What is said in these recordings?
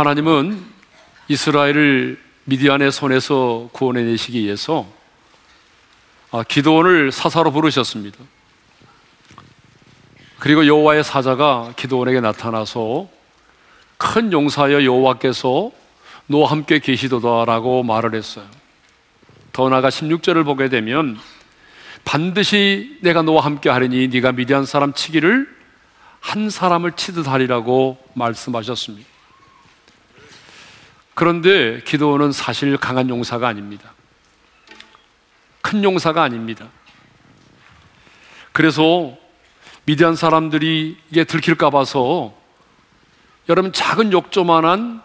하나님은 이스라엘을 미디안의 손에서 구원해 내시기 위해서 아, 기도원을 사사로 부르셨습니다. 그리고 여호와의 사자가 기도원에게 나타나서 큰 용사여 여호와께서 너와 함께 계시도다라고 말을 했어요. 더 나아가 16절을 보게 되면 반드시 내가 너와 함께 하리니 네가 미디안 사람 치기를 한 사람을 치듯 하리라고 말씀하셨습니다. 그런데 기도원은 사실 강한 용사가 아닙니다. 큰 용사가 아닙니다. 그래서 미디안 사람들이 이게 들킬까 봐서 여러분 작은 욕조만한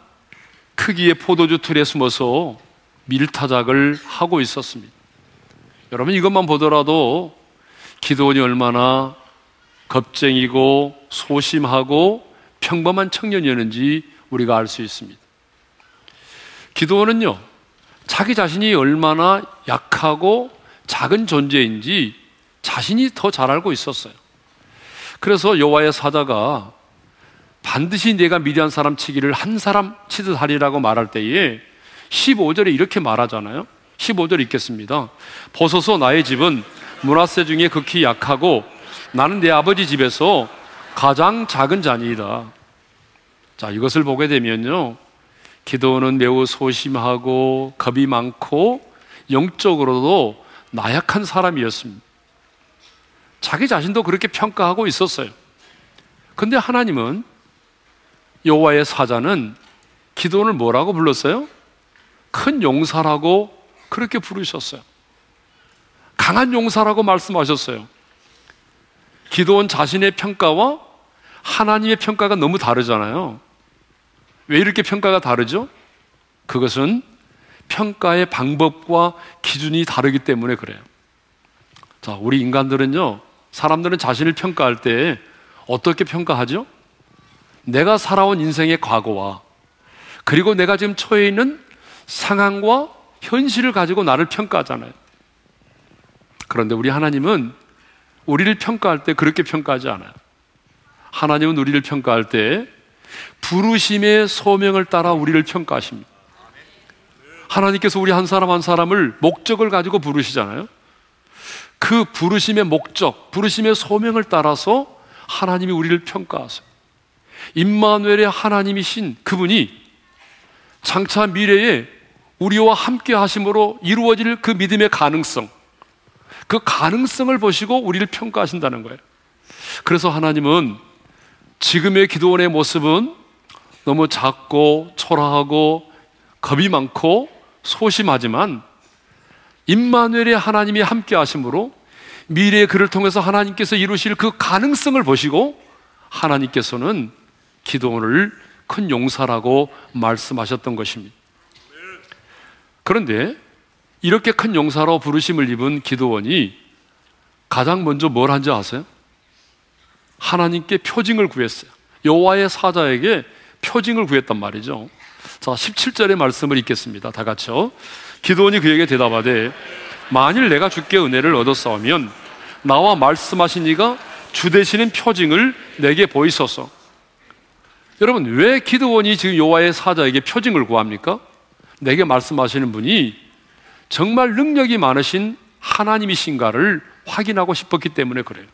크기의 포도주 틀에 숨어서 밀타작을 하고 있었습니다. 여러분 이것만 보더라도 기도원이 얼마나 겁쟁이고 소심하고 평범한 청년이었는지 우리가 알 수 있습니다. 기도원은요, 자기 자신이 얼마나 약하고 작은 존재인지 자신이 더 잘 알고 있었어요. 그래서 여호와의 사자가 반드시 내가 미디안 사람 치기를 한 사람 치듯 하리라고 말할 때에 15절에 이렇게 말하잖아요. 15절 읽겠습니다. 벗어서 나의 집은 문화세 중에 극히 약하고 나는 내 아버지 집에서 가장 작은 자니이다. 자, 이것을 보게 되면요. 기도는 매우 소심하고 겁이 많고 영적으로도 나약한 사람이었습니다. 자기 자신도 그렇게 평가하고 있었어요. 근데 하나님은 여호와의 사자는 기도원을 뭐라고 불렀어요? 큰 용사라고 그렇게 부르셨어요. 강한 용사라고 말씀하셨어요. 기도원 자신의 평가와 하나님의 평가가 너무 다르잖아요. 왜 이렇게 평가가 다르죠? 그것은 평가의 방법과 기준이 다르기 때문에 그래요. 자, 우리 인간들은요, 사람들은 자신을 평가할 때 어떻게 평가하죠? 내가 살아온 인생의 과거와 그리고 내가 지금 처해 있는 상황과 현실을 가지고 나를 평가하잖아요. 그런데 우리 하나님은 우리를 평가할 때 그렇게 평가하지 않아요. 하나님은 우리를 평가할 때 부르심의 소명을 따라 우리를 평가하십니다. 하나님께서 우리 한 사람 한 사람을 목적을 가지고 부르시잖아요. 그 부르심의 목적, 부르심의 소명을 따라서 하나님이 우리를 평가하세요. 임마누엘의 하나님이신 그분이 장차 미래에 우리와 함께 하심으로 이루어질 그 믿음의 가능성, 그 가능성을 보시고 우리를 평가하신다는 거예요. 그래서 하나님은 지금의 기도원의 모습은 너무 작고 초라하고 겁이 많고 소심하지만 임마누엘의 하나님이 함께 하심으로 미래의 그를 통해서 하나님께서 이루실 그 가능성을 보시고 하나님께서는 기도원을 큰 용사라고 말씀하셨던 것입니다. 그런데 이렇게 큰 용사로 부르심을 입은 기도원이 가장 먼저 뭘 한지 아세요? 하나님께 표징을 구했어요. 여호와의 사자에게 표징을 구했단 말이죠. 자, 17절의 말씀을 읽겠습니다. 다 같이요. 기도원이 그에게 대답하되 만일 내가 주께 은혜를 얻었사오면 나와 말씀하신 이가 주 되시는 표징을 내게 보이소서. 여러분, 왜 기도원이 지금 여호와의 사자에게 표징을 구합니까? 내게 말씀하시는 분이 정말 능력이 많으신 하나님이신가를 확인하고 싶었기 때문에 그래요.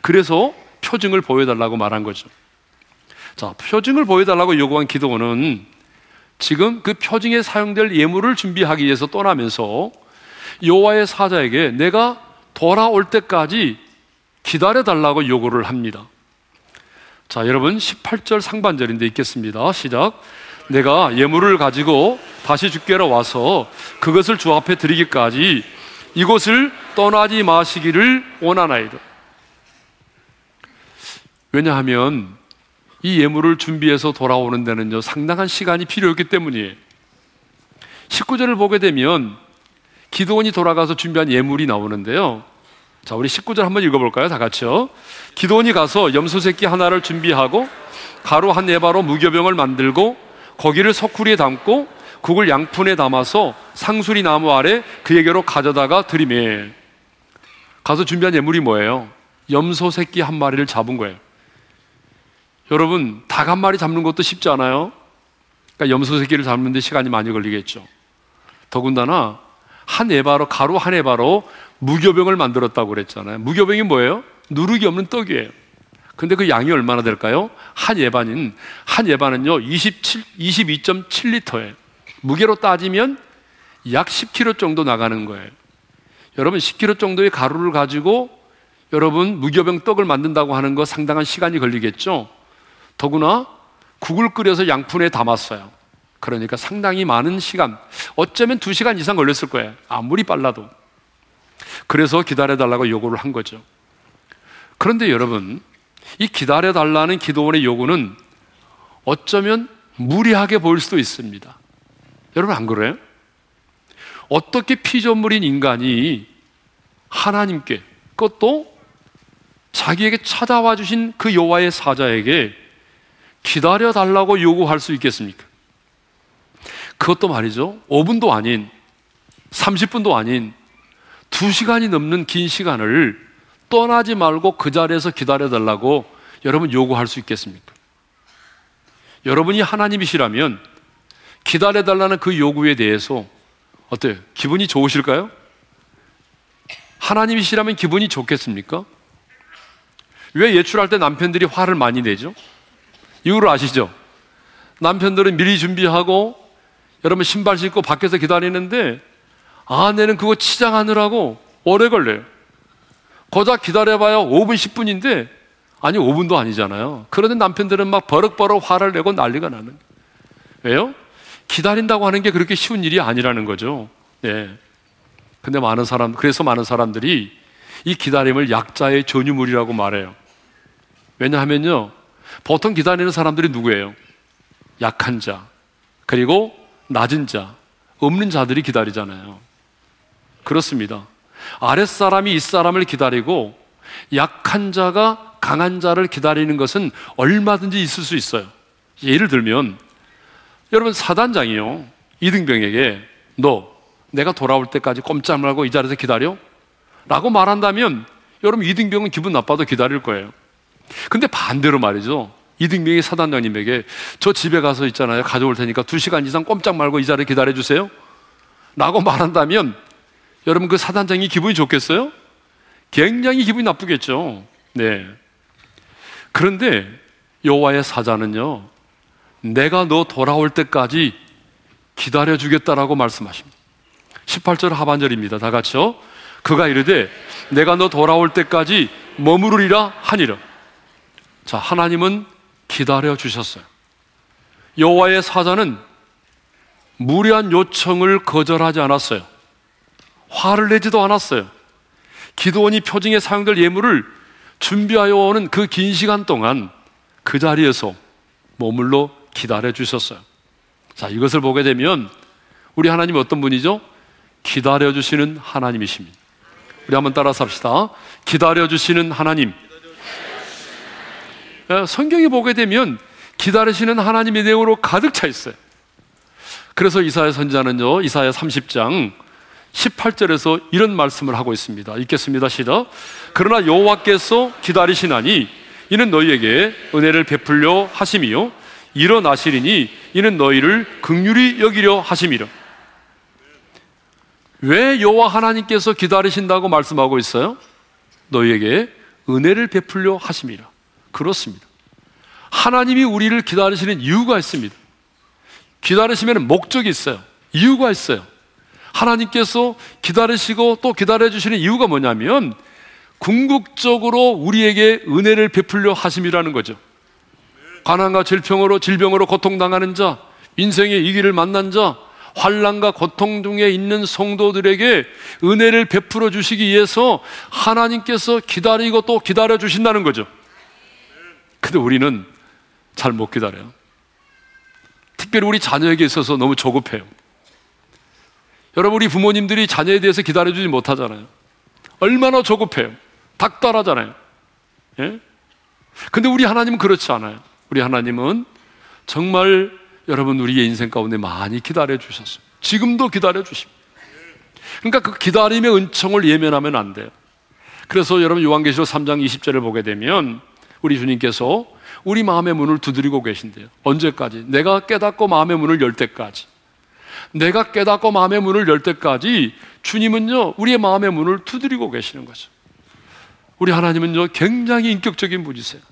그래서 표징을 보여달라고 말한 거죠. 자, 표징을 보여달라고 요구한 기도원은 지금 그 표징에 사용될 예물을 준비하기 위해서 떠나면서 여호와의 사자에게 내가 돌아올 때까지 기다려 달라고 요구를 합니다. 자, 여러분 18절 상반절인데 읽겠습니다. 시작. 내가 예물을 가지고 다시 주께로 와서 그것을 주 앞에 드리기까지 이곳을 떠나지 마시기를 원하나이다. 왜냐하면 이 예물을 준비해서 돌아오는 데는요, 상당한 시간이 필요했기 때문이에요. 19절을 보게 되면 기도원이 돌아가서 준비한 예물이 나오는데요. 자, 우리 19절 한번 읽어볼까요? 다 같이요. 기도원이 가서 염소 새끼 하나를 준비하고 가루 한 네바로 무교병을 만들고 거기를 석구리에 담고 국을 양푼에 담아서 상수리 나무 아래 그에게로 가져다가 드리매 가서 준비한 예물이 뭐예요? 염소 새끼 한 마리를 잡은 거예요. 여러분, 닭 한 마리 잡는 것도 쉽지 않아요? 그러니까 염소 새끼를 잡는데 시간이 많이 걸리겠죠. 더군다나 한 에바로 가루 한 에바로 무교병을 만들었다고 그랬잖아요. 무교병이 뭐예요? 누룩이 없는 떡이에요. 근데 그 양이 얼마나 될까요? 한 예반인 한 예반은요 27 22.7리터예요. 무게로 따지면 약 10kg 정도 나가는 거예요. 여러분 10kg 정도의 가루를 가지고 여러분 무교병 떡을 만든다고 하는 거 상당한 시간이 걸리겠죠. 더구나 국을 끓여서 양푼에 담았어요. 그러니까 상당히 많은 시간, 어쩌면 두 시간 이상 걸렸을 거예요. 아무리 빨라도. 그래서 기다려달라고 요구를 한 거죠. 그런데 여러분, 이 기다려달라는 기도원의 요구는 어쩌면 무리하게 보일 수도 있습니다. 여러분 안 그래요? 어떻게 피조물인 인간이 하나님께 그것도 자기에게 찾아와 주신 그 여호와의 사자에게 기다려 달라고 요구할 수 있겠습니까? 그것도 말이죠. 5분도 아닌 30분도 아닌 2시간이 넘는 긴 시간을 떠나지 말고 그 자리에서 기다려 달라고 여러분 요구할 수 있겠습니까? 여러분이 하나님이시라면 기다려 달라는 그 요구에 대해서 어때요? 기분이 좋으실까요? 하나님이시라면 기분이 좋겠습니까? 왜 예출할 때 남편들이 화를 많이 내죠? 이유를 아시죠? 남편들은 미리 준비하고 여러분 신발 신고 밖에서 기다리는데 아내는 그거 치장하느라고 오래 걸려요. 고작 기다려봐야 5분, 10분인데 아니 5분도 아니잖아요. 그런데 남편들은 막 버럭버럭 화를 내고 난리가 나는 왜요? 기다린다고 하는 게 그렇게 쉬운 일이 아니라는 거죠. 네. 근데 많은 사람, 그래서 많은 사람들이 이 기다림을 약자의 전유물이라고 말해요. 왜냐하면요. 보통 기다리는 사람들이 누구예요? 약한 자, 그리고 낮은 자, 없는 자들이 기다리잖아요. 그렇습니다. 아랫사람이 윗사람을 기다리고 약한 자가 강한 자를 기다리는 것은 얼마든지 있을 수 있어요. 예를 들면 여러분 사단장이요. 이등병에게 너 내가 돌아올 때까지 꼼짝 말고 이 자리에서 기다려? 라고 말한다면 여러분 이등병은 기분 나빠도 기다릴 거예요. 근데 반대로 말이죠. 이등병이 사단장님에게 저 집에 가서 있잖아요. 가져올 테니까 두 시간 이상 꼼짝 말고 이 자리에 기다려 주세요. 라고 말한다면 여러분 그 사단장이 기분이 좋겠어요? 굉장히 기분이 나쁘겠죠. 네. 그런데 여호와의 사자는요. 내가 너 돌아올 때까지 기다려 주겠다라고 말씀하십니다. 18절 하반절입니다. 다 같이요. 그가 이르되 내가 너 돌아올 때까지 머무르리라 하니라. 자, 하나님은 기다려 주셨어요. 여호와의 사자는 무리한 요청을 거절하지 않았어요. 화를 내지도 않았어요. 기도원이 표징에 사용될 예물을 준비하여 오는 그 긴 시간 동안 그 자리에서 머물러 기다려 주셨어요. 자, 이것을 보게 되면 우리 하나님 어떤 분이죠? 기다려 주시는 하나님이십니다. 우리 한번 따라서 합시다. 기다려 주시는 하나님. 예, 성경이 보게 되면 기다리시는 하나님의 내용으로 가득 차 있어요. 그래서 이사야 선자는요, 이사야 30장 18절에서 이런 말씀을 하고 있습니다. 읽겠습니다. 시작. 그러나 여호와께서 기다리시나니 이는 너희에게 은혜를 베풀려 하심이요 일어나시리니 이는 너희를 극률이 여기려 하심이라. 왜 여호와 하나님께서 기다리신다고 말씀하고 있어요? 너희에게 은혜를 베풀려 하심이라. 그렇습니다. 하나님이 우리를 기다리시는 이유가 있습니다. 기다리시면 목적이 있어요. 이유가 있어요. 하나님께서 기다리시고 또 기다려주시는 이유가 뭐냐면 궁극적으로 우리에게 은혜를 베풀려 하심이라는 거죠. 가난과 질병으로 질병으로 고통당하는 자, 인생의 이기를 만난 자, 환란과 고통 중에 있는 성도들에게 은혜를 베풀어 주시기 위해서 하나님께서 기다리고 또 기다려 주신다는 거죠. 근데 우리는 잘 못 기다려요. 특별히 우리 자녀에게 있어서 너무 조급해요. 여러분, 우리 부모님들이 자녀에 대해서 기다려주지 못하잖아요. 얼마나 조급해요. 닥달하잖아요. 예? 근데 우리 하나님은 그렇지 않아요. 우리 하나님은 정말 여러분 우리의 인생 가운데 많이 기다려 주셨어요. 지금도 기다려 주십니다. 그러니까 그 기다림의 은총을 예면하면 안 돼요. 그래서 여러분 요한계시록 3장 20절을 보게 되면 우리 주님께서 우리 마음의 문을 두드리고 계신데요. 언제까지? 내가 깨닫고 마음의 문을 열 때까지. 내가 깨닫고 마음의 문을 열 때까지 주님은요, 우리의 마음의 문을 두드리고 계시는 거죠. 우리 하나님은요, 굉장히 인격적인 분이세요.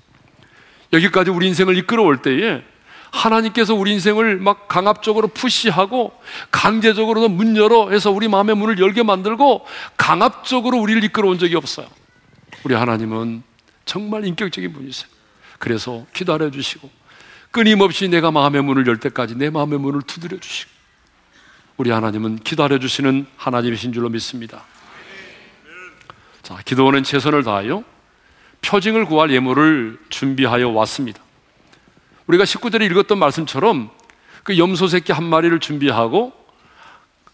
여기까지 우리 인생을 이끌어올 때에 하나님께서 우리 인생을 막 강압적으로 푸시하고 강제적으로 문 열어 해서 우리 마음의 문을 열게 만들고 강압적으로 우리를 이끌어온 적이 없어요. 우리 하나님은 정말 인격적인 분이세요. 그래서 기다려 주시고 끊임없이 내가 마음의 문을 열 때까지 내 마음의 문을 두드려 주시고 우리 하나님은 기다려 주시는 하나님이신 줄로 믿습니다. 자, 기도원은 최선을 다하여 표징을 구할 예물을 준비하여 왔습니다. 우리가 19절에 읽었던 말씀처럼 그 염소 새끼 한 마리를 준비하고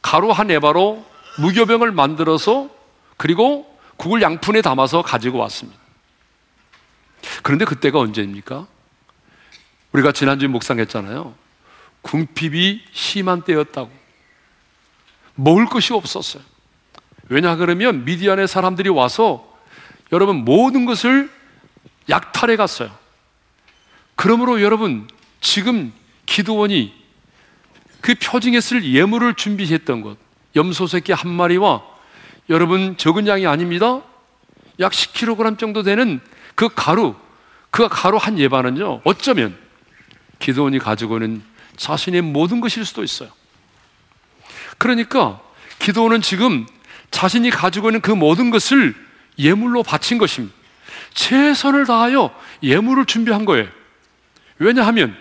가루 한 에바로 무교병을 만들어서 그리고 국을 양푼에 담아서 가지고 왔습니다. 그런데 그때가 언제입니까? 우리가 지난주에 묵상했잖아요. 궁핍이 심한 때였다고. 먹을 것이 없었어요. 왜냐 그러면 미디안의 사람들이 와서 여러분 모든 것을 약탈해 갔어요. 그러므로 여러분 지금 기도원이 그 표징에 쓸 예물을 준비했던 것 염소 새끼 한 마리와 여러분 적은 양이 아닙니다. 약 10kg 정도 되는 그 가루 그 가루 한 예반은요 어쩌면 기도원이 가지고 있는 자신의 모든 것일 수도 있어요. 그러니까 기도원은 지금 자신이 가지고 있는 그 모든 것을 예물로 바친 것입니다. 최선을 다하여 예물을 준비한 거예요. 왜냐하면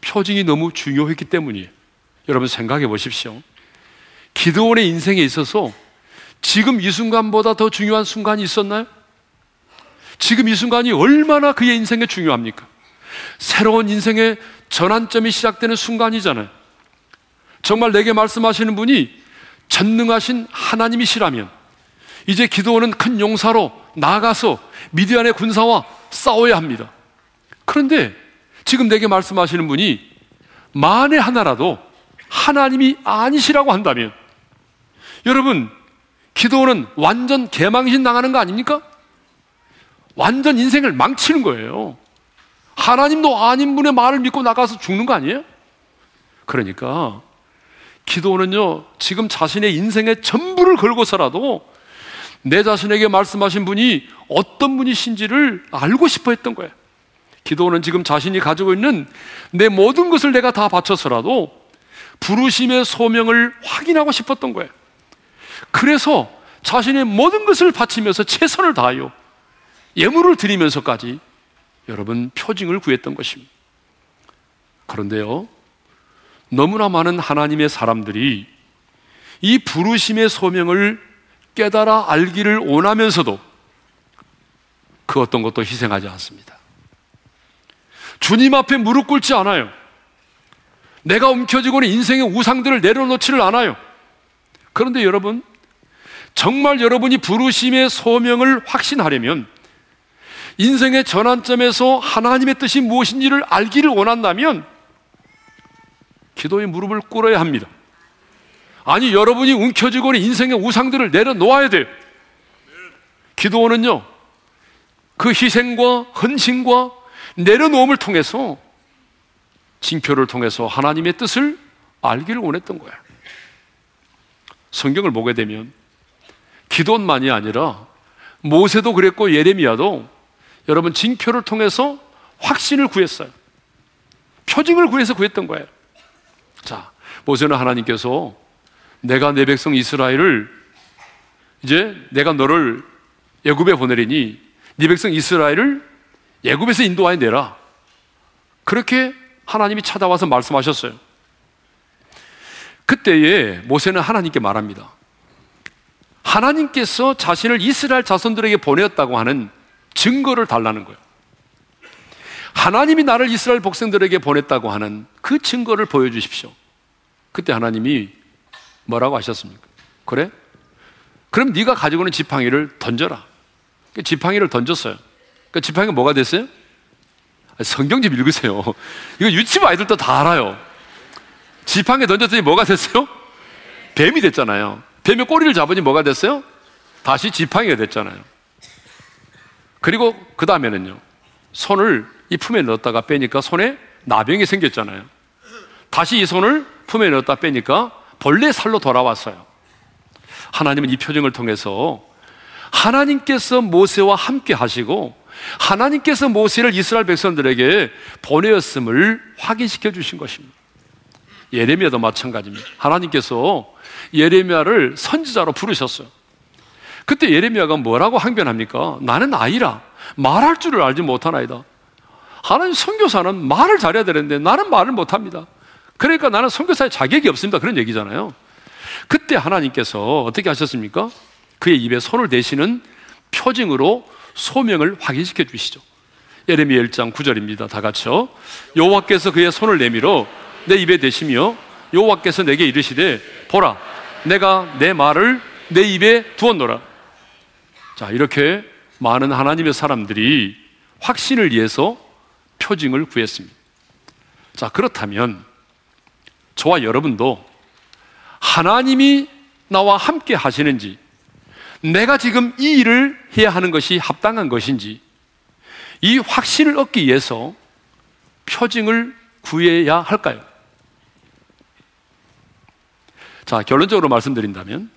표징이 너무 중요했기 때문이에요. 여러분 생각해 보십시오. 기도원의 인생에 있어서 지금 이 순간보다 더 중요한 순간이 있었나요? 지금 이 순간이 얼마나 그의 인생에 중요합니까? 새로운 인생의 전환점이 시작되는 순간이잖아요. 정말 내게 말씀하시는 분이 전능하신 하나님이시라면 이제 기도원은 큰 용사로 나가서 미디안의 군사와 싸워야 합니다. 그런데 지금 내게 말씀하시는 분이 만에 하나라도 하나님이 아니시라고 한다면 여러분 기도원은 완전 개망신 당하는 거 아닙니까? 완전 인생을 망치는 거예요. 하나님도 아닌 분의 말을 믿고 나가서 죽는 거 아니에요? 그러니까 기도는요, 지금 자신의 인생의 전부를 걸고서라도 내 자신에게 말씀하신 분이 어떤 분이신지를 알고 싶어 했던 거예요. 기도는 지금 자신이 가지고 있는 내 모든 것을 내가 다 바쳐서라도 부르심의 소명을 확인하고 싶었던 거예요. 그래서 자신의 모든 것을 바치면서 최선을 다하여 예물을 드리면서까지 여러분 표징을 구했던 것입니다. 그런데요, 너무나 많은 하나님의 사람들이 이 부르심의 소명을 깨달아 알기를 원하면서도 그 어떤 것도 희생하지 않습니다. 주님 앞에 무릎 꿇지 않아요. 내가 움켜쥐고는 인생의 우상들을 내려놓지를 않아요. 그런데 여러분, 정말 여러분이 부르심의 소명을 확신하려면 인생의 전환점에서 하나님의 뜻이 무엇인지를 알기를 원한다면 기도의 무릎을 꿇어야 합니다. 아니, 여러분이 움켜쥐고는 인생의 우상들을 내려놓아야 돼요. 기도원은요, 그 희생과 헌신과 내려놓음을 통해서 징표를 통해서 하나님의 뜻을 알기를 원했던 거예요. 성경을 보게 되면 기도원만이 아니라 모세도 그랬고 예레미야도 여러분 징표를 통해서 확신을 구했어요. 표징을 구해서 구했던 거예요. 자, 모세는 하나님께서 내가 내 백성 이스라엘을 이제 내가 너를 예굽에 보내리니 네 백성 이스라엘을 예굽에서 인도하여 내라. 그렇게 하나님이 찾아와서 말씀하셨어요. 그때에 모세는 하나님께 말합니다. 하나님께서 자신을 이스라엘 자손들에게 보내었다고 하는 증거를 달라는 거예요. 하나님이 나를 이스라엘 복생들에게 보냈다고 하는 그 증거를 보여주십시오. 그때 하나님이 뭐라고 하셨습니까? 그래? 그럼 네가 가지고 있는 지팡이를 던져라. 그 지팡이를 던졌어요. 그 지팡이가 뭐가 됐어요? 성경 좀 읽으세요. 이거 유치부 아이들도 다 알아요. 지팡이 던졌더니 뭐가 됐어요? 뱀이 됐잖아요. 뱀의 꼬리를 잡으니 뭐가 됐어요? 다시 지팡이가 됐잖아요. 그리고 그 다음에는요. 손을 이 품에 넣었다가 빼니까 손에 나병이 생겼잖아요. 다시 이 손을 품에 넣었다 빼니까 벌레 살로 돌아왔어요. 하나님은 이 표정을 통해서 하나님께서 모세와 함께 하시고 하나님께서 모세를 이스라엘 백성들에게 보내었음을 확인시켜 주신 것입니다. 예레미야도 마찬가지입니다. 하나님께서 예레미야를 선지자로 부르셨어요. 그때 예레미야가 뭐라고 항변합니까? 나는 아이라 말할 줄을 알지 못하나이다. 하나님 선교사는 말을 잘해야 되는데 나는 말을 못합니다. 그러니까 나는 선교사의 자격이 없습니다. 그런 얘기잖아요. 그때 하나님께서 어떻게 하셨습니까? 그의 입에 손을 대시는 표징으로 소명을 확인시켜 주시죠. 예레미야 1장 9절입니다. 다 같이요. 여호와께서 그의 손을 내밀어 내 입에 대시며 여호와께서 내게 이르시되 보라 내가 내 말을 내 입에 두었노라. 자, 이렇게 많은 하나님의 사람들이 확신을 위해서 표징을 구했습니다. 자, 그렇다면 저와 여러분도 하나님이 나와 함께 하시는지 내가 지금 이 일을 해야 하는 것이 합당한 것인지 이 확신을 얻기 위해서 표징을 구해야 할까요? 자, 결론적으로 말씀드린다면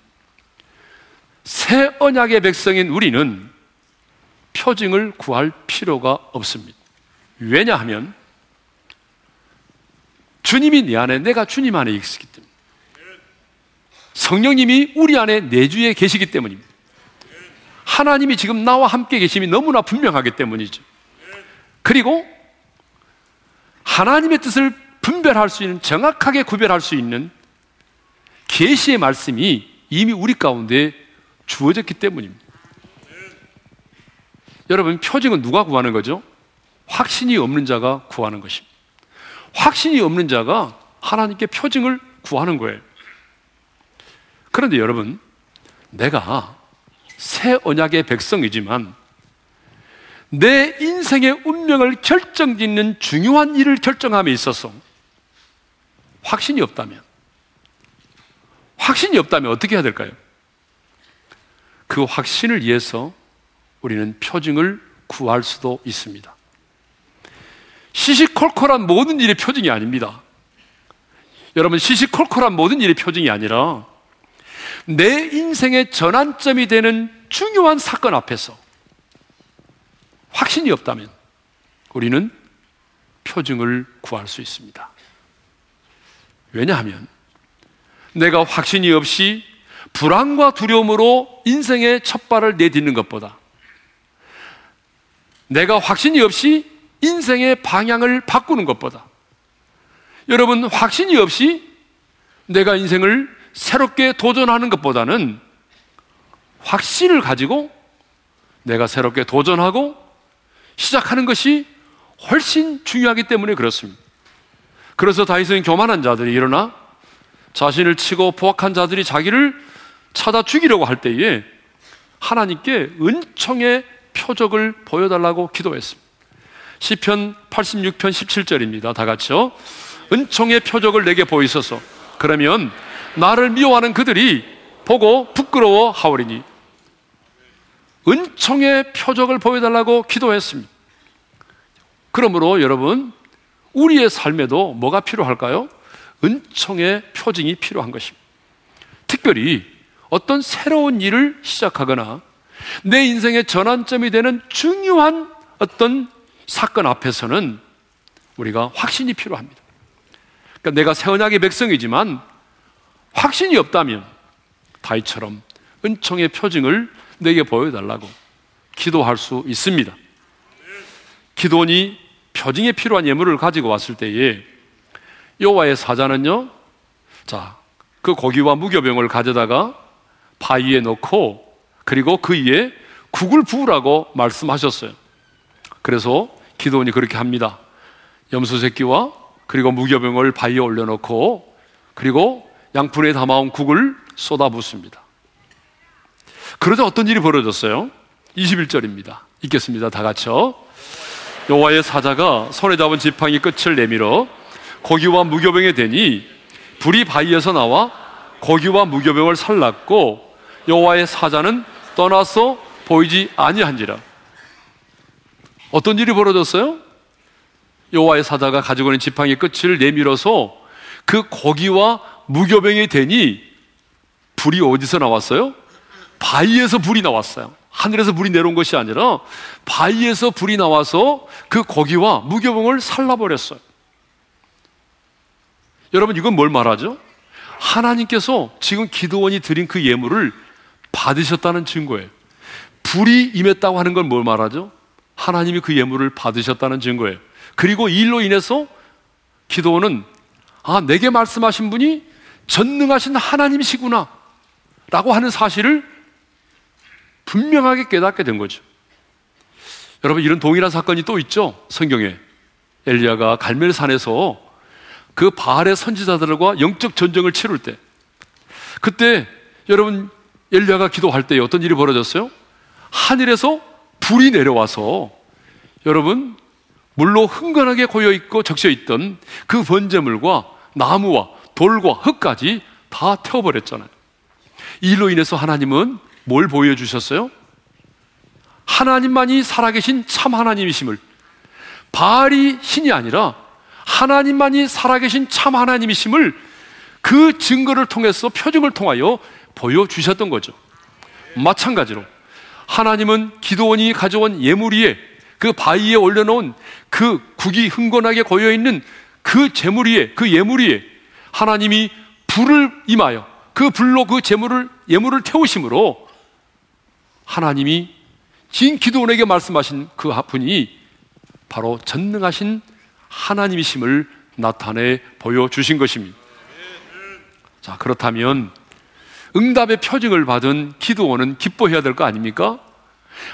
새 언약의 백성인 우리는 표징을 구할 필요가 없습니다. 왜냐하면 주님이 내 안에 내가 주님 안에 있기 때문에 성령님이 우리 안에 내주에 계시기 때문입니다. 하나님이 지금 나와 함께 계심이 너무나 분명하기 때문이죠. 그리고 하나님의 뜻을 분별할 수 있는 정확하게 구별할 수 있는 계시의 말씀이 이미 우리 가운데 주어졌기 때문입니다. 여러분 표징은 누가 구하는 거죠? 확신이 없는 자가 구하는 것입니다. 확신이 없는 자가 하나님께 표징을 구하는 거예요. 그런데 여러분, 내가 새 언약의 백성이지만 내 인생의 운명을 결정짓는 중요한 일을 결정함에 있어서 확신이 없다면, 확신이 없다면 어떻게 해야 될까요? 그 확신을 위해서 우리는 표징을 구할 수도 있습니다. 시시콜콜한 모든 일이 표징이 아닙니다. 여러분, 시시콜콜한 모든 일이 표징이 아니라 내 인생의 전환점이 되는 중요한 사건 앞에서 확신이 없다면 우리는 표징을 구할 수 있습니다. 왜냐하면 내가 확신이 없이 불안과 두려움으로 인생의 첫 발을 내딛는 것보다 내가 확신이 없이 인생의 방향을 바꾸는 것보다 여러분 확신이 없이 내가 인생을 새롭게 도전하는 것보다는 확신을 가지고 내가 새롭게 도전하고 시작하는 것이 훨씬 중요하기 때문에 그렇습니다. 그래서 다윗은 교만한 자들이 일어나 자신을 치고 포악한 자들이 자기를 찾아 죽이려고 할 때에 하나님께 은총의 표적을 보여달라고 기도했습니다. 시편 86편 17절입니다. 다 같이요. 은총의 표적을 내게 보이소서. 그러면 나를 미워하는 그들이 보고 부끄러워 하오리니 은총의 표적을 보여달라고 기도했습니다. 그러므로 여러분, 우리의 삶에도 뭐가 필요할까요? 은총의 표징이 필요한 것입니다. 특별히 어떤 새로운 일을 시작하거나 내 인생의 전환점이 되는 중요한 어떤 사건 앞에서는 우리가 확신이 필요합니다. 그러니까 내가 새 언약의 백성이지만 확신이 없다면 다이처럼 은총의 표징을 내게 보여달라고 기도할 수 있습니다. 기도원이 표징에 필요한 예물을 가지고 왔을 때에 여호와의 사자는요, 자, 그 고기와 무교병을 가져다가 바위에 넣고 그리고 그 위에 국을 부으라고 말씀하셨어요. 그래서 기도원이 그렇게 합니다. 염소 새끼와 그리고 무교병을 바위에 올려놓고 그리고 양푼에 담아온 국을 쏟아붓습니다. 그러자 어떤 일이 벌어졌어요? 21절입니다. 읽겠습니다. 다 같이요. 여호와의 사자가 손에 잡은 지팡이 끝을 내밀어 고기와 무교병에 대니 불이 바위에서 나와 고기와 무교병을 살랐고 여호와의 사자는 떠나서 보이지 아니한지라. 어떤 일이 벌어졌어요? 여호와의 사자가 가지고 있는 지팡이 끝을 내밀어서 그 고기와 무교병이 되니 불이 어디서 나왔어요? 바위에서 불이 나왔어요. 하늘에서 불이 내려온 것이 아니라 바위에서 불이 나와서 그 고기와 무교병을 살라버렸어요. 여러분 이건 뭘 말하죠? 하나님께서 지금 기도원이 드린 그 예물을 받으셨다는 증거예요. 불이 임했다고 하는 건 뭘 말하죠? 하나님이 그 예물을 받으셨다는 증거예요. 그리고 이 일로 인해서 기도원은 아, 내게 말씀하신 분이 전능하신 하나님이시구나. 라고 하는 사실을 분명하게 깨닫게 된 거죠. 여러분, 이런 동일한 사건이 또 있죠. 성경에. 엘리야가 갈멜산에서 그 바알의 선지자들과 영적 전쟁을 치룰 때. 그때 여러분, 엘리야가 기도할 때 어떤 일이 벌어졌어요? 하늘에서 불이 내려와서 여러분 물로 흥건하게 고여 있고 적셔 있던 그 번제물과 나무와 돌과 흙까지 다 태워버렸잖아요. 이로 인해서 하나님은 뭘 보여주셨어요? 하나님만이 살아계신 참 하나님이심을 바알이 신이 아니라 하나님만이 살아계신 참 하나님이심을 그 증거를 통해서 표징을 통하여 보여주셨던 거죠. 마찬가지로 하나님은 기도원이 가져온 예물 위에 그 바위에 올려놓은 그 국이 흥건하게 고여있는 그 재물 위에 그 예물 위에 하나님이 불을 임하여 그 불로 그 재물을 예물을 태우심으로 하나님이 진 기도원에게 말씀하신 그 분이 바로 전능하신 하나님이심을 나타내 보여주신 것입니다. 자, 그렇다면 응답의 표징을 받은 기도원은 기뻐해야 될 거 아닙니까?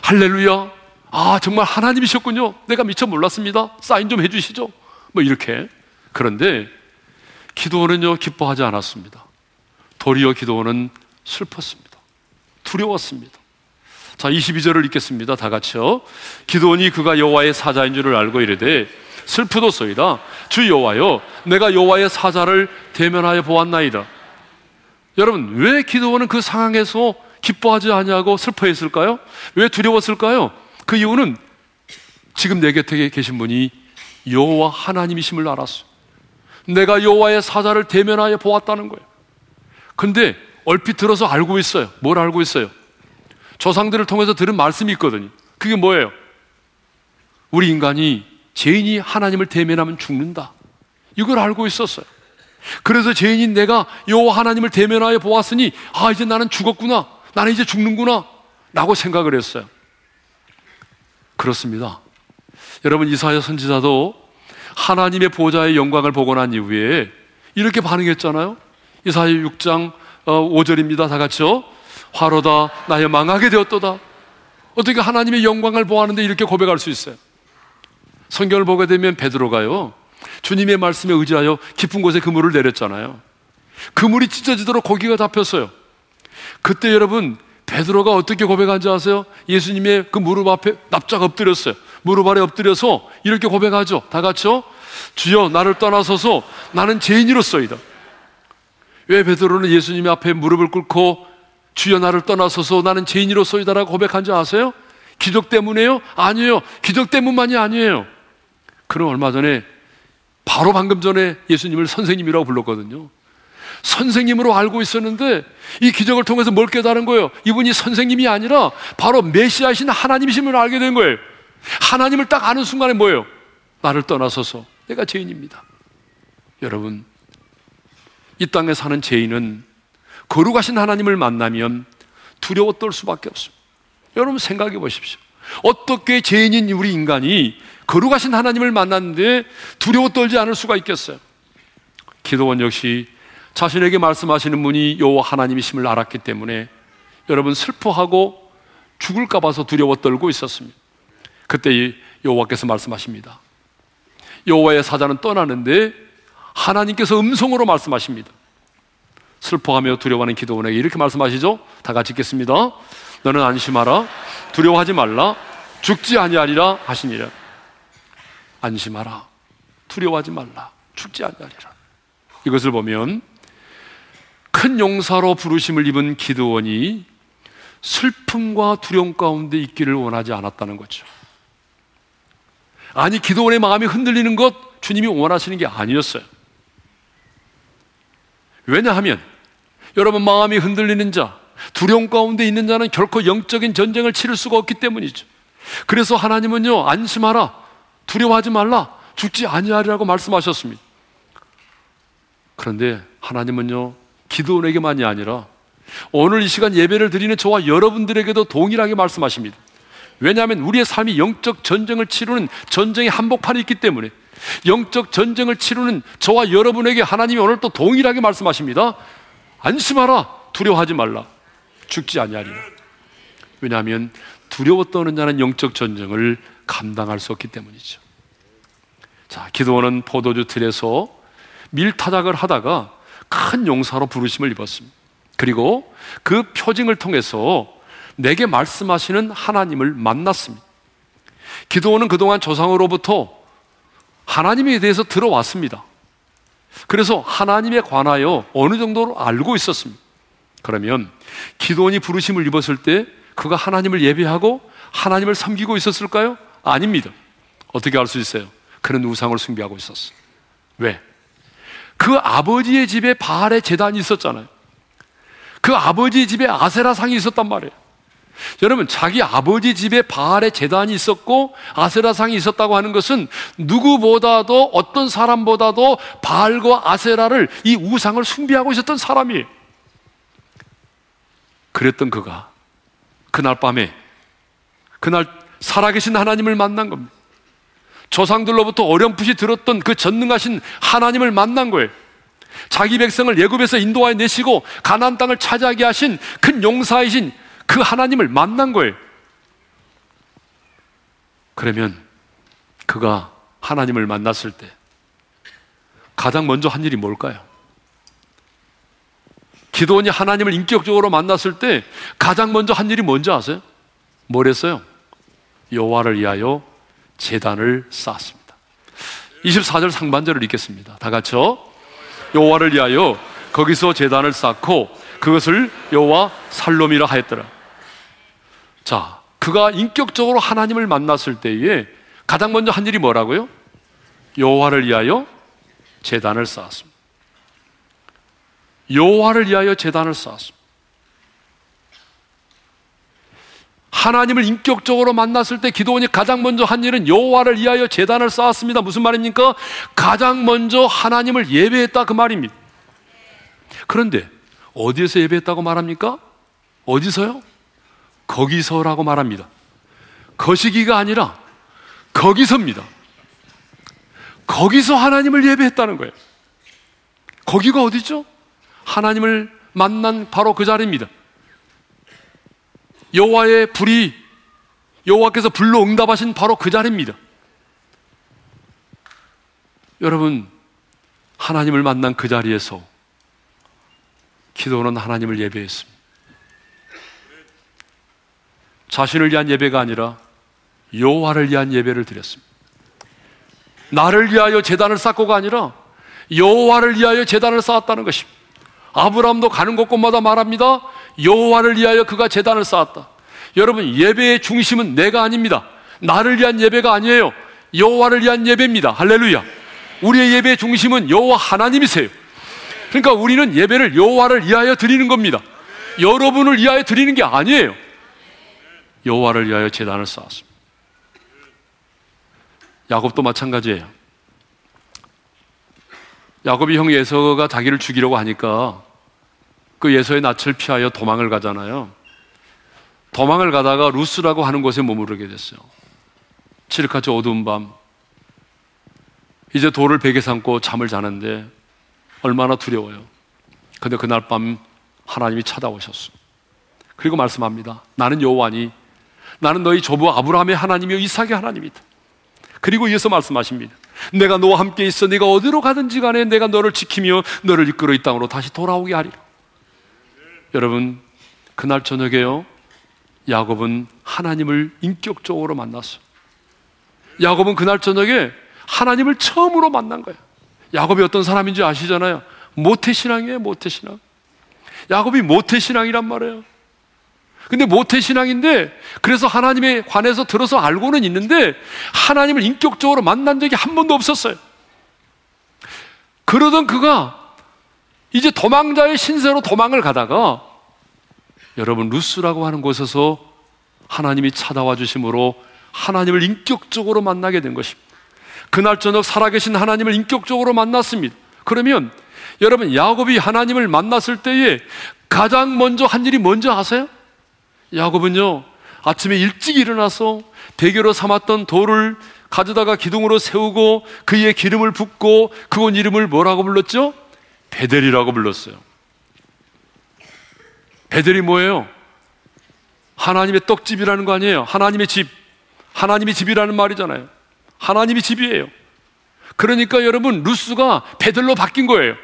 할렐루야. 아, 정말 하나님이셨군요. 내가 미처 몰랐습니다. 사인 좀 해주시죠. 뭐 이렇게. 그런데 기도원은요, 기뻐하지 않았습니다. 도리어 기도원은 슬펐습니다. 두려웠습니다. 자, 22절을 읽겠습니다. 다 같이요. 기도원이 그가 여호와의 사자인 줄을 알고 이르되 슬프도소이다. 주 여호와여, 내가 여호와의 사자를 대면하여 보았나이다. 여러분, 왜 기도원은 그 상황에서 기뻐하지 아니하고 슬퍼했을까요? 왜 두려웠을까요? 그 이유는 지금 내 곁에 계신 분이 여호와 하나님이심을 알았어. 내가 여호와의 사자를 대면하여 보았다는 거예요. 근데 얼핏 들어서 알고 있어요. 뭘 알고 있어요? 조상들을 통해서 들은 말씀이 있거든요. 그게 뭐예요? 우리 인간이 죄인이 하나님을 대면하면 죽는다. 이걸 알고 있었어요. 그래서 죄인인 내가 여호와 하나님을 대면하여 보았으니 아 이제 나는 죽었구나. 나는 이제 죽는구나. 라고 생각을 했어요. 그렇습니다. 여러분 이사야 선지자도 하나님의 보좌의 영광을 보고 난 이후에 이렇게 반응했잖아요. 이사야 6장 5절입니다. 어, 다 같이요. 화로다 나의 망하게 되었도다. 어떻게 하나님의 영광을 보았는데 이렇게 고백할 수 있어요? 성경을 보게 되면 베드로가요. 주님의 말씀에 의지하여 깊은 곳에 그물을 내렸잖아요. 그물이 찢어지도록 고기가 잡혔어요. 그때 여러분 베드로가 어떻게 고백한지 아세요? 예수님의 그 무릎 앞에 납작 엎드렸어요. 무릎 아래 엎드려서 이렇게 고백하죠. 다 같이요. 주여 나를 떠나서서 나는 죄인이로서이다. 왜 베드로는 예수님 앞에 무릎을 꿇고 주여 나를 떠나서서 나는 죄인이로서이다라고 고백한지 아세요? 기적 때문에요? 아니에요. 기적 때문만이 아니에요. 그럼 얼마 전에 바로 방금 전에 예수님을 선생님이라고 불렀거든요. 선생님으로 알고 있었는데 이 기적을 통해서 뭘 깨달은 거예요? 이분이 선생님이 아니라 바로 메시아신 하나님이심을 알게 된 거예요. 하나님을 딱 아는 순간에 뭐예요? 나를 떠나서서 내가 죄인입니다. 여러분, 이 땅에 사는 죄인은 거룩하신 하나님을 만나면 두려워 떨 수밖에 없습니다. 여러분 생각해 보십시오. 어떻게 죄인인 우리 인간이 거룩하신 하나님을 만났는데 두려워 떨지 않을 수가 있겠어요? 기도원 역시 자신에게 말씀하시는 분이 여호와 하나님이심을 알았기 때문에 여러분 슬퍼하고 죽을까 봐서 두려워 떨고 있었습니다. 그때 여호와께서 말씀하십니다. 여호와의 사자는 떠나는데 하나님께서 음성으로 말씀하십니다. 슬퍼하며 두려워하는 기도원에게 이렇게 말씀하시죠. 다 같이 읽겠습니다. 너는 안심하라. 두려워하지 말라. 죽지 아니하리라 하시니라. 안심하라. 두려워하지 말라. 죽지 아니하리라. 이것을 보면 큰 용사로 부르심을 입은 기드원이 슬픔과 두려움 가운데 있기를 원하지 않았다는 거죠. 아니, 기도원의 마음이 흔들리는 것 주님이 원하시는 게 아니었어요. 왜냐하면 여러분 마음이 흔들리는 자, 두려움 가운데 있는 자는 결코 영적인 전쟁을 치를 수가 없기 때문이죠. 그래서 하나님은요, 안심하라. 두려워하지 말라. 죽지 아니하리라고 말씀하셨습니다. 그런데 하나님은요, 기도원에게만이 아니라 오늘 이 시간 예배를 드리는 저와 여러분들에게도 동일하게 말씀하십니다. 왜냐하면 우리의 삶이 영적 전쟁을 치르는 전쟁의 한복판이 있기 때문에 영적 전쟁을 치르는 저와 여러분에게 하나님이 오늘 또 동일하게 말씀하십니다. 안심하라. 두려워하지 말라. 죽지 아니하리라. 왜냐하면 두려워 떠는 자는 영적 전쟁을 감당할 수 없기 때문이죠. 자, 기도원은 포도주 틀에서 밀타작을 하다가 큰 용사로 부르심을 입었습니다. 그리고 그 표징을 통해서 내게 말씀하시는 하나님을 만났습니다. 기도원은 그동안 조상으로부터 하나님에 대해서 들어왔습니다. 그래서 하나님에 관하여 어느 정도로 알고 있었습니다. 그러면 기도원이 부르심을 입었을 때 그가 하나님을 예배하고 하나님을 섬기고 있었을까요? 아닙니다. 어떻게 알 수 있어요? 그런 우상을 숭배하고 있었어요. 왜? 그 아버지의 집에 바알의 재단이 있었잖아요. 그 아버지 집에 아세라 상이 있었단 말이에요. 여러분, 자기 아버지 집에 바알의 재단이 있었고 아세라 상이 있었다고 하는 것은 누구보다도 어떤 사람보다도 바알과 아세라를 이 우상을 숭배하고 있었던 사람이에요. 그랬던 그가 그날 밤에 그날 살아계신 하나님을 만난 겁니다. 조상들로부터 어렴풋이 들었던 그 전능하신 하나님을 만난 거예요. 자기 백성을 예굽에서 인도하여 내시고 가나안 땅을 차지하게 하신 큰 용사이신 그 하나님을 만난 거예요. 그러면 그가 하나님을 만났을 때 가장 먼저 한 일이 뭘까요? 기도원이 하나님을 인격적으로 만났을 때 가장 먼저 한 일이 뭔지 아세요? 뭘 했어요? 여호와를 위하여 재단을 쌓았습니다. 24절 상반절을 읽겠습니다. 다 같이요. 여호와를 위하여 거기서 재단을 쌓고 그것을 여호와 살롬이라 하였더라. 자, 그가 인격적으로 하나님을 만났을 때에 가장 먼저 한 일이 뭐라고요? 여호와를 위하여 재단을 쌓았습니다. 여호와를 위하여 재단을 쌓았습니다. 하나님을 인격적으로 만났을 때 기도원이 가장 먼저 한 일은 여호와를 위하여 재단을 쌓았습니다. 무슨 말입니까? 가장 먼저 하나님을 예배했다 그 말입니다. 그런데 어디에서 예배했다고 말합니까? 어디서요? 거기서라고 말합니다. 거시기가 아니라 거기서입니다. 거기서 하나님을 예배했다는 거예요. 거기가 어디죠? 하나님을 만난 바로 그 자리입니다. 여호와의 불이 여호와께서 불로 응답하신 바로 그 자리입니다. 여러분 하나님을 만난 그 자리에서 기도는 하나님을 예배했습니다. 자신을 위한 예배가 아니라 여호와를 위한 예배를 드렸습니다. 나를 위하여 재단을 쌓고가 아니라 여호와를 위하여 재단을 쌓았다는 것입니다. 아브라함도 가는 곳곳마다 말합니다. 여호와를 위하여 그가 재단을 쌓았다. 여러분 예배의 중심은 내가 아닙니다. 나를 위한 예배가 아니에요. 여호와를 위한 예배입니다. 할렐루야. 우리의 예배의 중심은 여호와 하나님이세요. 그러니까 우리는 예배를 여호와를 위하여 드리는 겁니다. 여러분을 위하여 드리는 게 아니에요. 여호와를 위하여 재단을 쌓았습니다. 야곱도 마찬가지예요. 야곱이 형 예서가 자기를 죽이려고 하니까 그 예서의 낯을 피하여 도망을 가잖아요. 도망을 가다가 루스라고 하는 곳에 머무르게 됐어요. 칠흑같이 어두운 밤. 이제 돌을 베개 삼고 잠을 자는데 얼마나 두려워요. 근데 그날 밤 하나님이 찾아오셨어. 그리고 말씀합니다. 나는 여호와니 나는 너희 조부 아브라함의 하나님이요 이삭의 하나님이다. 그리고 이어서 말씀하십니다. 내가 너와 함께 있어 네가 어디로 가든지 간에 내가 너를 지키며 너를 이끌어 이 땅으로 다시 돌아오게 하리라. 여러분 그날 저녁에요. 야곱은 하나님을 인격적으로 만났어. 야곱은 그날 저녁에 하나님을 처음으로 만난 거예요. 야곱이 어떤 사람인지 아시잖아요. 모태신앙이에요, 모태신앙. 야곱이 모태신앙이란 말이에요. 근데 모태신앙인데 그래서 하나님에 관해서 들어서 알고는 있는데 하나님을 인격적으로 만난 적이 한 번도 없었어요. 그러던 그가 이제 도망자의 신세로 도망을 가다가 여러분 루스라고 하는 곳에서 하나님이 찾아와 주심으로 하나님을 인격적으로 만나게 된 것입니다. 그날 저녁 살아계신 하나님을 인격적으로 만났습니다. 그러면 여러분 야곱이 하나님을 만났을 때에 가장 먼저 한 일이 뭔지 아세요? 야곱은요 아침에 일찍 일어나서 대교로 삼았던 돌을 가져다가 기둥으로 세우고 그의 기름을 붓고 그곳 이름을 뭐라고 불렀죠? 베델이라고 불렀어요. 베델이 뭐예요? 하나님의 떡집이라는 거 아니에요? 하나님의 집. 하나님의 집이라는 말이잖아요. 하나님이 집이에요. 그러니까 여러분, 루스가 베델로 바뀐 거예요.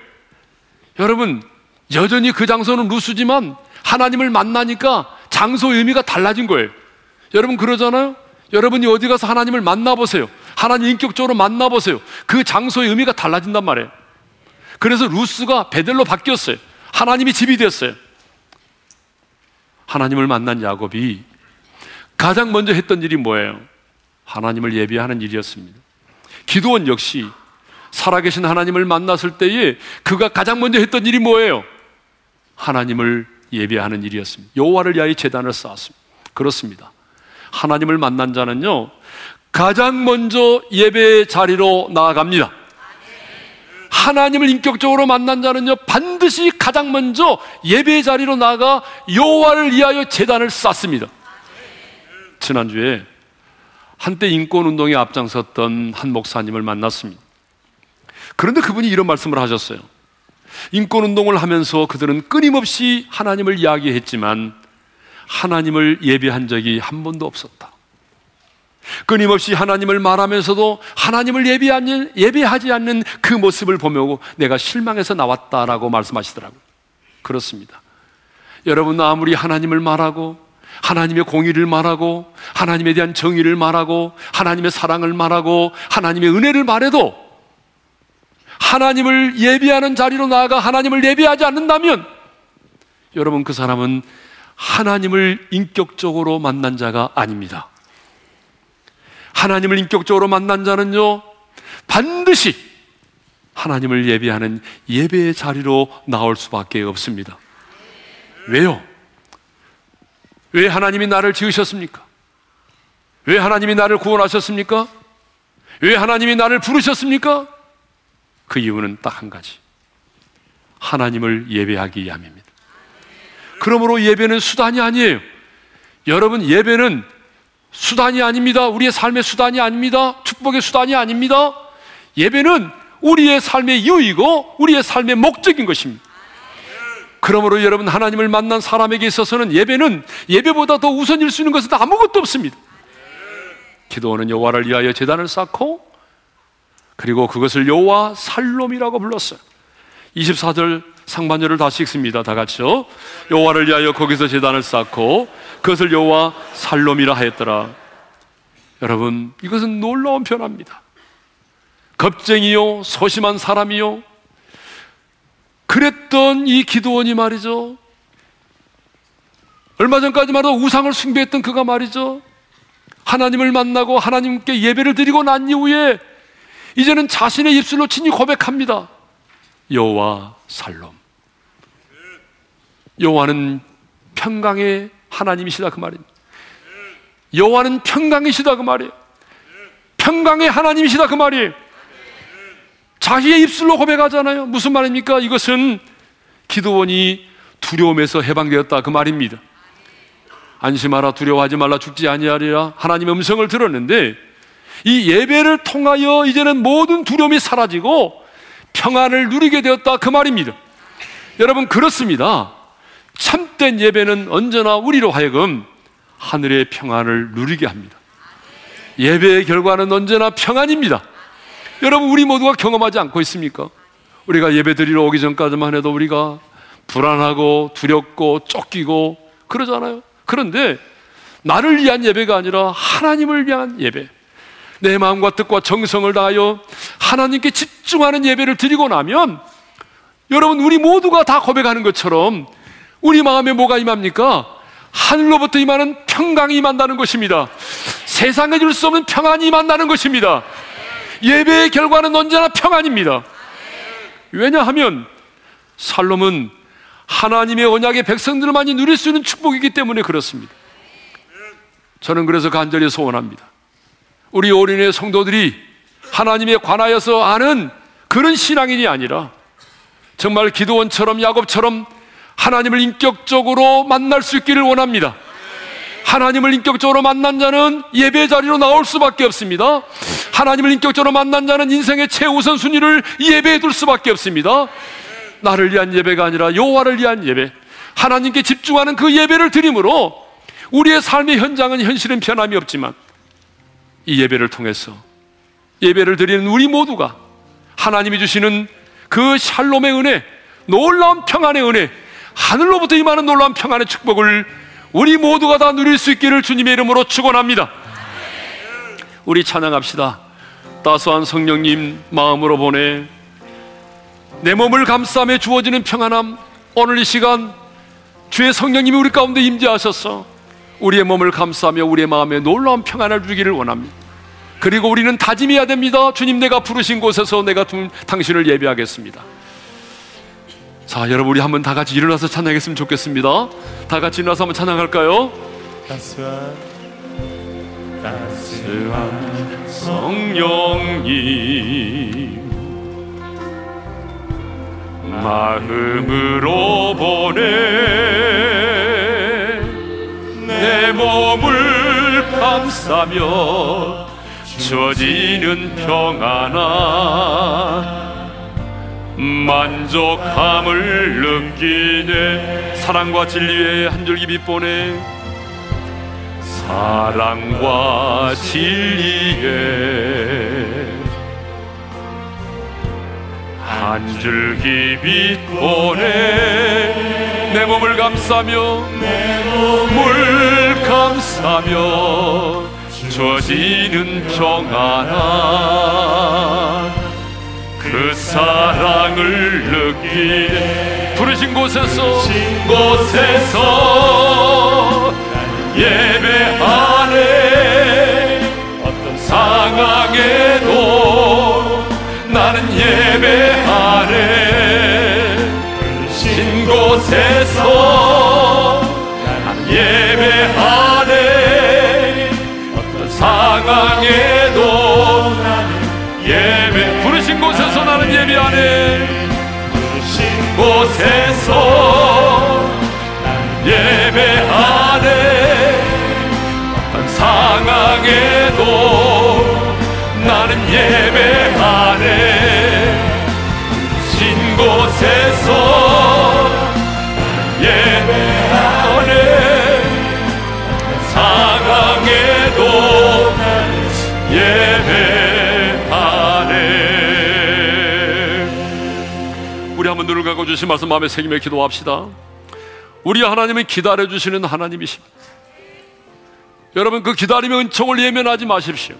여러분, 여전히 그 장소는 루스지만 하나님을 만나니까 장소 의미가 달라진 거예요. 여러분 그러잖아요? 여러분이 어디 가서 하나님을 만나보세요. 하나님 인격적으로 만나보세요. 그 장소의 의미가 달라진단 말이에요. 그래서 루스가 베델로 바뀌었어요. 하나님이 집이 됐어요. 하나님을 만난 야곱이 가장 먼저 했던 일이 뭐예요? 하나님을 예비하는 일이었습니다. 기도원 역시 살아계신 하나님을 만났을 때에 그가 가장 먼저 했던 일이 뭐예요? 하나님을 예배하는 일이었습니다. 여호와를 위하여 제단을 쌓았습니다. 그렇습니다. 하나님을 만난 자는요 가장 먼저 예배 자리로 나아갑니다. 하나님을 인격적으로 만난 자는요 반드시 가장 먼저 예배 자리로 나가 여호와를 위하여 제단을 쌓습니다. 지난주에 한때 인권 운동에 앞장섰던 한 목사님을 만났습니다. 그런데 그분이 이런 말씀을 하셨어요. 인권 운동을 하면서 그들은 끊임없이 하나님을 이야기했지만 하나님을 예배한 적이 한 번도 없었다. 끊임없이 하나님을 말하면서도 하나님을 예배하는, 예배하지 않는 그 모습을 보며 내가 실망해서 나왔다라고 말씀하시더라고요. 그렇습니다. 여러분, 아무리 하나님을 말하고, 하나님의 공의를 말하고, 하나님에 대한 정의를 말하고, 하나님의 사랑을 말하고, 하나님의 은혜를 말해도, 하나님을 예배하는 자리로 나아가 하나님을 예배하지 않는다면, 여러분, 그 사람은 하나님을 인격적으로 만난 자가 아닙니다. 하나님을 인격적으로 만난 자는요, 반드시 하나님을 예배하는 예배의 자리로 나올 수밖에 없습니다. 왜요? 왜 하나님이 나를 지으셨습니까? 왜 하나님이 나를 구원하셨습니까? 왜 하나님이 나를 부르셨습니까? 그 이유는 딱 한 가지. 하나님을 예배하기 위함입니다. 그러므로 예배는 수단이 아니에요. 여러분, 예배는 수단이 아닙니다. 우리의 삶의 수단이 아닙니다. 축복의 수단이 아닙니다. 예배는 우리의 삶의 이유이고 우리의 삶의 목적인 것입니다. 그러므로 여러분 하나님을 만난 사람에게 있어서는 예배는 예배보다 더 우선일 수 있는 것은 아무것도 없습니다. 기도원은 여호와를 위하여 제단을 쌓고 그리고 그것을 여호와 살롬이라고 불렀어요. 24절 상반절을 다시 읽습니다. 다 같이요. 여호와를 위하여 거기서 제단을 쌓고 그것을 여호와 살롬이라 하였더라. 여러분, 이것은 놀라운 변화입니다. 겁쟁이요, 소심한 사람이요. 그랬던 이 기도원이 말이죠. 얼마 전까지만 해도 우상을 숭배했던 그가 말이죠. 하나님을 만나고 하나님께 예배를 드리고 난 이후에 이제는 자신의 입술로 친히 고백합니다. 여호와 살롬. 여호와는 평강의 하나님이시다 그 말입니다. 여호와는 평강이시다 그 말이에요. 평강의 하나님이시다 그 말이에요. 자기의 입술로 고백하잖아요. 무슨 말입니까? 이것은 기도원이 두려움에서 해방되었다 그 말입니다. 안심하라 두려워하지 말라 죽지 아니하리라 하나님의 음성을 들었는데 이 예배를 통하여 이제는 모든 두려움이 사라지고 평안을 누리게 되었다 그 말입니다. 여러분 그렇습니다. 참된 예배는 언제나 우리로 하여금 하늘의 평안을 누리게 합니다. 예배의 결과는 언제나 평안입니다. 여러분, 우리 모두가 경험하지 않고 있습니까? 우리가 예배 드리러 오기 전까지만 해도 우리가 불안하고 두렵고 쫓기고 그러잖아요. 그런데 나를 위한 예배가 아니라 하나님을 위한 예배. 내 마음과 뜻과 정성을 다하여 하나님께 집중하는 예배를 드리고 나면 여러분, 우리 모두가 다 고백하는 것처럼 우리 마음에 뭐가 임합니까? 하늘로부터 임하는 평강이 임한다는 것입니다. 세상에 줄 수 없는 평안이 임한다는 것입니다. 예배의 결과는 언제나 평안입니다. 왜냐하면 살롬은 하나님의 언약의 백성들만이 누릴 수 있는 축복이기 때문에 그렇습니다. 저는 그래서 간절히 소원합니다. 우리 어린의 성도들이 하나님에 관하여서 아는 그런 신앙인이 아니라 정말 기도원처럼 야곱처럼 하나님을 인격적으로 만날 수 있기를 원합니다. 하나님을 인격적으로 만난 자는 예배 자리로 나올 수밖에 없습니다. 하나님을 인격적으로 만난 자는 인생의 최우선 순위를 예배에 둘 수밖에 없습니다. 나를 위한 예배가 아니라 여호와를 위한 예배. 하나님께 집중하는 그 예배를 드림으로 우리의 삶의 현장은 현실은 변함이 없지만 이 예배를 통해서 예배를 드리는 우리 모두가 하나님이 주시는 그 샬롬의 은혜, 놀라운 평안의 은혜, 하늘로부터 임하는 놀라운 평안의 축복을 우리 모두가 다 누릴 수 있기를 주님의 이름으로 축원합니다. 우리 찬양합시다. 따스한 성령님 마음으로 보내 내 몸을 감싸며 주어지는 평안함 오늘 이 시간 주의 성령님이 우리 가운데 임재하셔서 우리의 몸을 감싸며 우리의 마음에 놀라운 평안을 주기를 원합니다. 그리고 우리는 다짐해야 됩니다. 주님 내가 부르신 곳에서 내가 당신을 예배하겠습니다. 자, 여러분 우리 한번 다 같이 일어나서 찬양했으면 좋겠습니다. 다 같이 일어나서 한번 찬양할까요? 따스한 따스한 성령님 마음으로 보내 내 몸을 감싸며 주어지는 평안아 만족함을 느끼네. 사랑과 진리의 한 줄기 빛 보내 사랑과 진리의 한 줄기 빛 보내 내 몸을 감싸며 내 몸을 감싸며 주어지는 평안한 그 사랑을 느끼네. 부르신 곳에서 곳에서 예배하네. 어떤 상황에도 나는 예배하네. 부르신 곳에서 예배하네. 어떤 상황에도 나는 예배. 부르신 곳에서 나는 예배하네. 부르신 곳에서 나는 예배하네. 어떤 상황에도 나는 예배하네 예배 우리 한번 눈을 감고 주신 말씀 마음에 새기며 기도합시다. 우리 하나님은 기다려 주시는 하나님이십니다. 여러분 그 기다림의 은총을 예면하지 마십시오.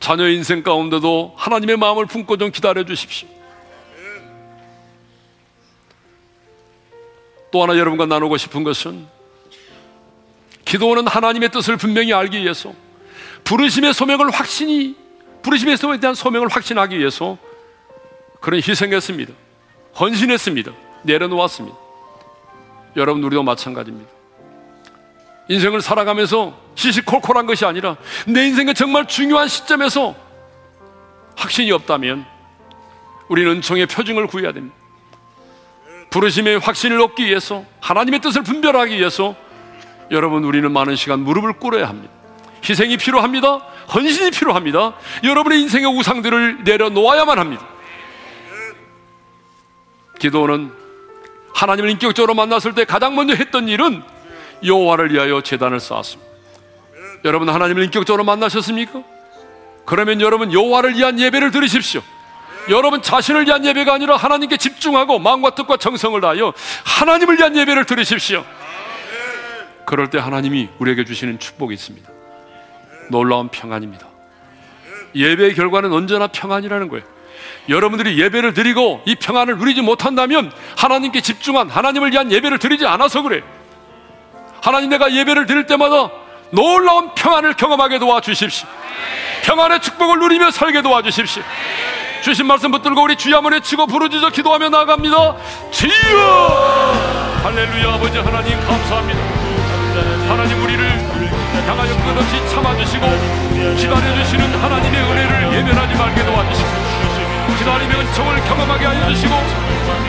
자녀 인생 가운데도 하나님의 마음을 품고 좀 기다려 주십시오. 또 하나 여러분과 나누고 싶은 것은 기도는 하나님의 뜻을 분명히 알기 위해서 부르심의 소명을 확신히 부르심의 소명에 대한 소명을 확신하기 위해서 그런 희생했습니다. 헌신했습니다. 내려놓았습니다. 여러분, 우리도 마찬가지입니다. 인생을 살아가면서 시시콜콜한 것이 아니라 내 인생의 정말 중요한 시점에서 확신이 없다면 우리는 은총의 표징을 구해야 됩니다. 부르심의 확신을 얻기 위해서 하나님의 뜻을 분별하기 위해서 여러분 우리는 많은 시간 무릎을 꿇어야 합니다. 희생이 필요합니다. 헌신이 필요합니다. 여러분의 인생의 우상들을 내려놓아야만 합니다. 기도는 하나님을 인격적으로 만났을 때 가장 먼저 했던 일은 여호와를 위하여 재단을 쌓았습니다. 여러분 하나님을 인격적으로 만나셨습니까? 그러면 여러분 여호와를 위한 예배를 드리십시오. 여러분 자신을 위한 예배가 아니라 하나님께 집중하고 마음과 뜻과 정성을 다하여 하나님을 위한 예배를 드리십시오. 그럴 때 하나님이 우리에게 주시는 축복이 있습니다. 놀라운 평안입니다. 예배의 결과는 언제나 평안이라는 거예요. 여러분들이 예배를 드리고 이 평안을 누리지 못한다면 하나님께 집중한 하나님을 위한 예배를 드리지 않아서 그래. 하나님 내가 예배를 드릴 때마다 놀라운 평안을 경험하게 도와주십시오. 평안의 축복을 누리며 살게 도와주십시오. 주신 말씀 붙들고 우리 주여 한번 외치고 부르짖어 기도하며 나아갑니다. 주여! 할렐루야 아버지 하나님 감사합니다. 하나님 우리를 향하여 끝없이 참아주시고 기다려주시는 하나님의 은혜를 예면하지 말게 도와주시고 기다림의 은총을 경험하게 하여 주시고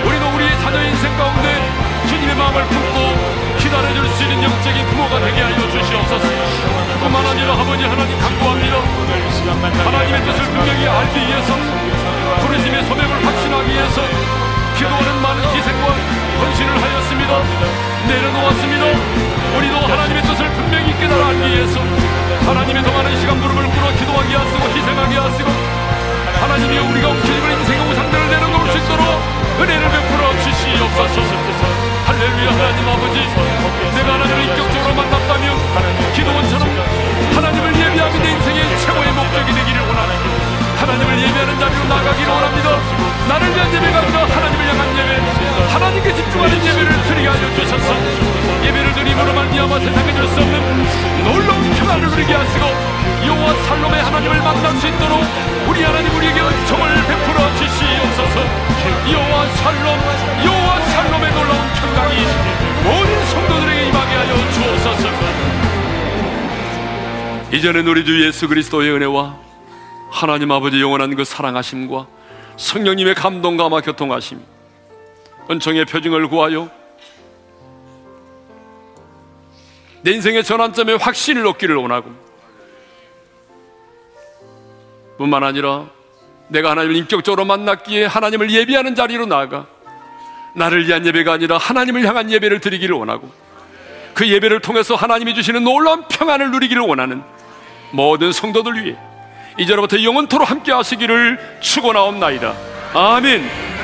우리도 우리의 자녀 인생 가운데 주님의 마음을 품고 기다려줄 수 있는 영적인 부모가 되게 하여 주시옵소서. 뿐만 아니라 아버지 하나님 간구합니다. 하나님의 뜻을 분명히 알기 위해서 부르심의 소명을 확신하기 위해서 기도하는 많은 희생과 헌신을 하였습니다. 내려놓았습니다 우리도 하나님의 뜻을 분명히 깨달아 알기 위해서 하나님의 더 많은 시간 무릎을 꿇어 기도하게 하시고 희생하게 하시고 하나님이 우리가 움켜쥐는 인생의 우상들을 내려놓을 수 있도록 누리게 하시고 여호와 살롬의 하나님을 만날 수 있도록 우리 하나님 우리에게 은총을 베풀어 주시옵소서. 여호와 살롬 여호와 살롬의 놀라운 평강이 모든 성도들에게 임하게 하여 주옵소서. 이제는 우리 주 예수 그리스도의 은혜와 하나님 아버지 영원한 그 사랑하심과 성령님의 감동과 아마 교통하심 은총의 표징을 구하여 내 인생의 전환점에 확신을 얻기를 원하고 뿐만 아니라 내가 하나님을 인격적으로 만났기에 하나님을 예배하는 자리로 나아가 나를 위한 예배가 아니라 하나님을 향한 예배를 드리기를 원하고 그 예배를 통해서 하나님이 주시는 놀라운 평안을 누리기를 원하는 모든 성도들 위해 이제로부터 영원토로 함께 하시기를 축원하옵나이다. 아멘.